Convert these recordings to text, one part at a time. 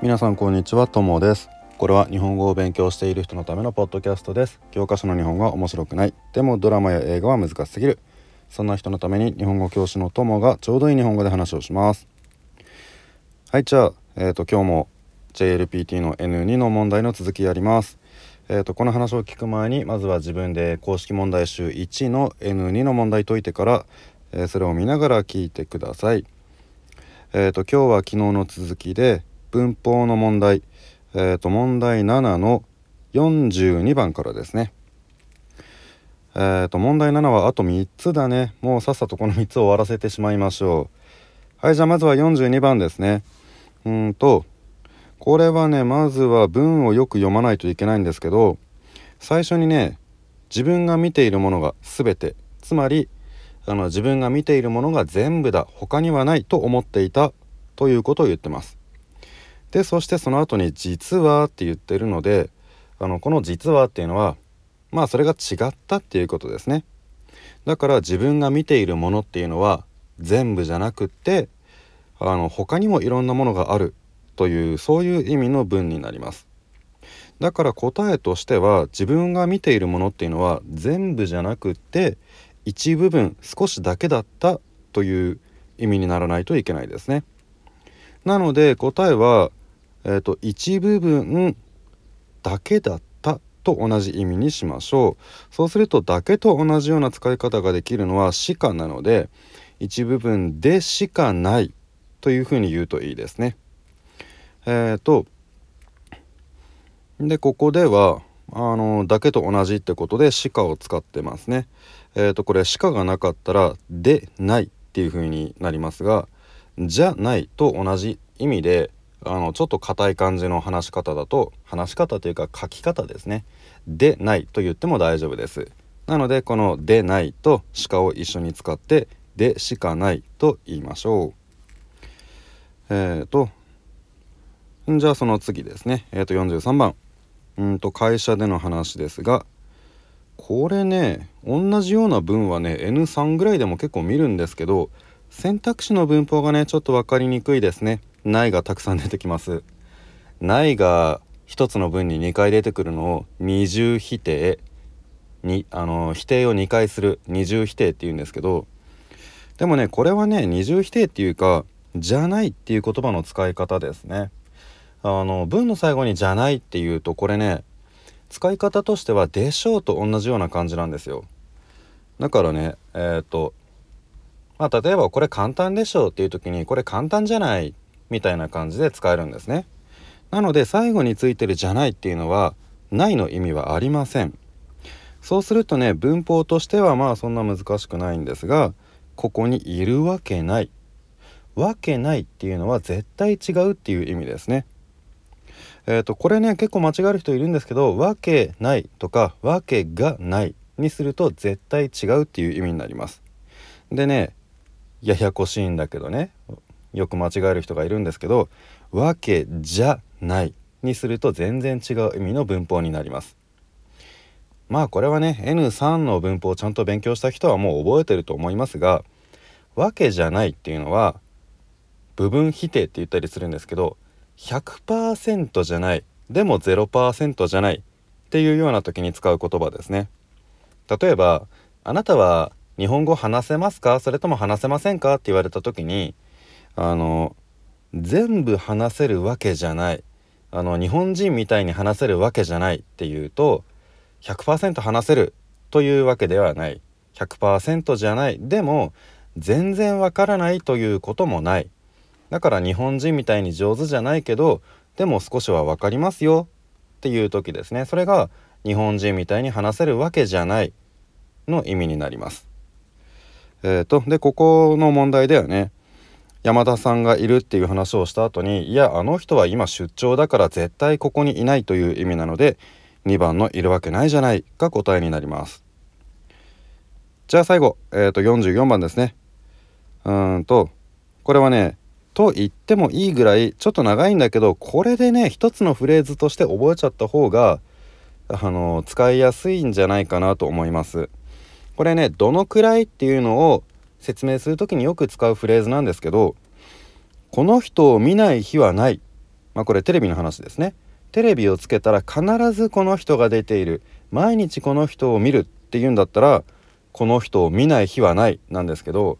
皆さんこんにちはともです。これは日本語を勉強している人のためのポッドキャストです。教科書の日本語は面白くない。でもドラマや映画は難しすぎる。そんな人のために日本語教師のともがちょうどいい日本語で話をします。はいじゃあえっ、ー、と今日も JLPT の N2 の問題の続きやります。えーと、この話を聞く前にまずは自分で公式問題集1の N2 の問題解いてから、えー、それを見ながら聞いてください。えーと今日は昨日の続きで文法の問題、えー、と問題7の42番からですね。えー、と問題7はあと3つだね。もうさっさとこの3つを終わらせてしまいましょう。はい、じゃあまずは42番ですね。うんと、これはね、まずは文をよく読まないといけないんですけど、最初にね、自分が見ているものが全て、つまり、あの自分が見ているものが全部だ、他にはないと思っていたということを言ってます。でそしてその後に「実は」って言ってるのであのこの「実は」っていうのはまあそれが違ったっていうことですね。だから自分が見ているものっていうのは全部じゃなくってあの他にもいろんなものがあるというそういう意味の文になります。だから答えとしては自分が見ているものっていうのは全部じゃなくって一部分少しだけだったという意味にならないといけないですね。なので答えはえーと、一部分だけだったと同じ意味にしましょうそうするとだけと同じような使い方ができるのはしかなので一部分でしかないというふうに言うといいですね。えっ、ー、とでここではあのだけと同じってことで「しか」を使ってますね。えっ、ー、とこれ「しか」がなかったら「でない」っていうふうになりますが「じゃない」と同じ意味であのちょっと硬い感じの話し方だと話し方というか書き方ですね。でないと言っても大丈夫です。なのでこのでないと鹿を一緒に使ってでしかないと言いましょう。えっ、ー、とじゃあその次ですね。えっ、ー、と43番。うんと会社での話ですがこれね同じような文はね N3 ぐらいでも結構見るんですけど選択肢の文法がねちょっと分かりにくいですね。ないがたくさん出てきます。ないが一つの文に2回出てくるのを二重否定。にあの否定を2回する。二重否定っていうんですけど。でもねこれはね二重否定っていうかじゃないっていう言葉の使い方ですね。あの文の最後にじゃないっていうとこれね使い方としてはでしょうと同じような感じなんですよ。だからねえっ、とまあ例えばこれ簡単でしょうっていう時にこれ簡単じゃないみたいな感じで使えるんですね。なので最後についてる「じゃない」っていうのは「ない」の意味はありません。そうするとね文法としてはまあそんな難しくないんですがここにいるわけない。わけないっていうのは絶対違うっていう意味ですね。えっ、ー、とこれね結構間違える人いるんですけど「わけない」とか「わけがない」にすると絶対違うっていう意味になります。でねややこしいんだけどねよく間違える人がいるんですけど「わけじゃない」にすると全然違う意味の文法になります。まあこれはね N3 の文法をちゃんと勉強した人はもう覚えてると思いますが「わけじゃない」っていうのは部分否定って言ったりするんですけど100%じゃないでも0%じゃないっていうような時に使う言葉ですね。例えば「あなたは日本語話せますか？それとも話せませんか?」って言われた時に「あの全部話せるわけじゃない。あの日本人みたいに話せるわけじゃないっていうと100%話せるというわけではない。100%じゃない。でも全然わからないということもない。だから日本人みたいに上手じゃないけどでも少しは分かりますよっていう時ですね。それが日本人みたいに話せるわけじゃないの意味になります。えーと、とでここの問題ではね。山田さんがいるっていう話をした後にいやあの人は今出張だから絶対ここにいないという意味なので2番のいるわけないじゃないが答えになります。じゃあ最後、えー、と44番ですね。うんとこれはねと言ってもいいぐらいちょっと長いんだけどこれでね一つのフレーズとして覚えちゃった方があの使いやすいんじゃないかなと思います。これねどのくらいっていうのを説明する時によく使うフレーズなんですけどこの人を見ない日はない。まあこれテレビの話ですね。テレビをつけたら必ずこの人が出ている。毎日この人を見るっていうんだったらこの人を見ない日はない。なんですけど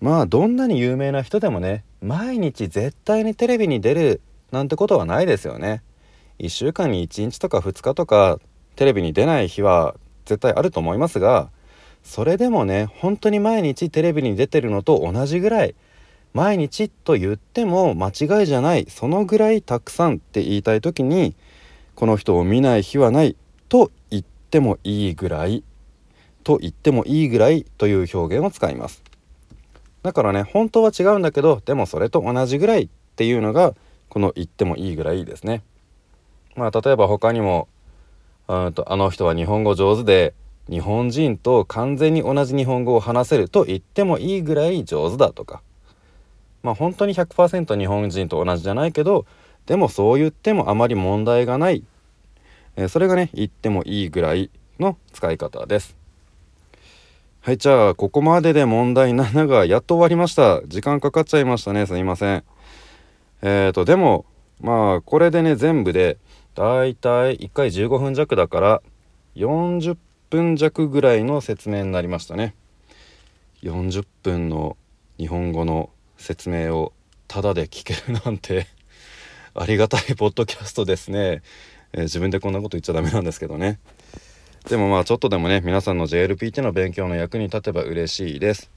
まあどんなに有名な人でもね毎日絶対にテレビに出る。なんてことはないですよね。1週間に1日とか2日とかテレビに出ない日は絶対あると思いますがそれでもね本当に毎日テレビに出てるのと同じぐらい毎日と言っても間違いじゃないそのぐらいたくさんって言いたい時にこの人を見ない日はないと言ってもいいぐらいと言ってもいいぐらいという表現を使います。だからね本当は違うんだけどでもそれと同じぐらいっていうのがこの言ってもいいぐらいですね。まあ例えば他にもうんとあの人は日本語上手で日本人と完全に同じ日本語を話せると言ってもいいぐらい上手だとか。まあ本当に100%日本人と同じじゃないけどでもそう言ってもあまり問題がない、えー、それがね言ってもいいぐらいの使い方です。はいじゃあここまでで問題7がやっと終わりました。時間かかっちゃいましたね。すいません。えーとでもまあこれでね全部でだいたい1回15分弱だから40分弱ぐらいの説明になりましたね。40分の日本語の説明をタダで聞けるなんて ありがたいポッドキャストですね、えー、自分でこんなこと言っちゃダメなんですけどね。でもまあちょっとでもね皆さんの JLPT の勉強の役に立てば嬉しいです。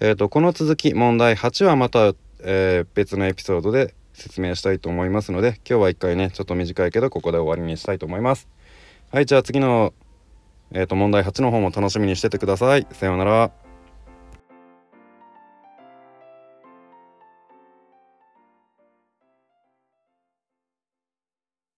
えっ、ー、とこの続き問題8はまた、えー、別のエピソードで説明したいと思いますので今日は一回ねちょっと短いけどここで終わりにしたいと思います。はいじゃあ次のえっ、ー、と問題8の方も楽しみにしててください。さようなら。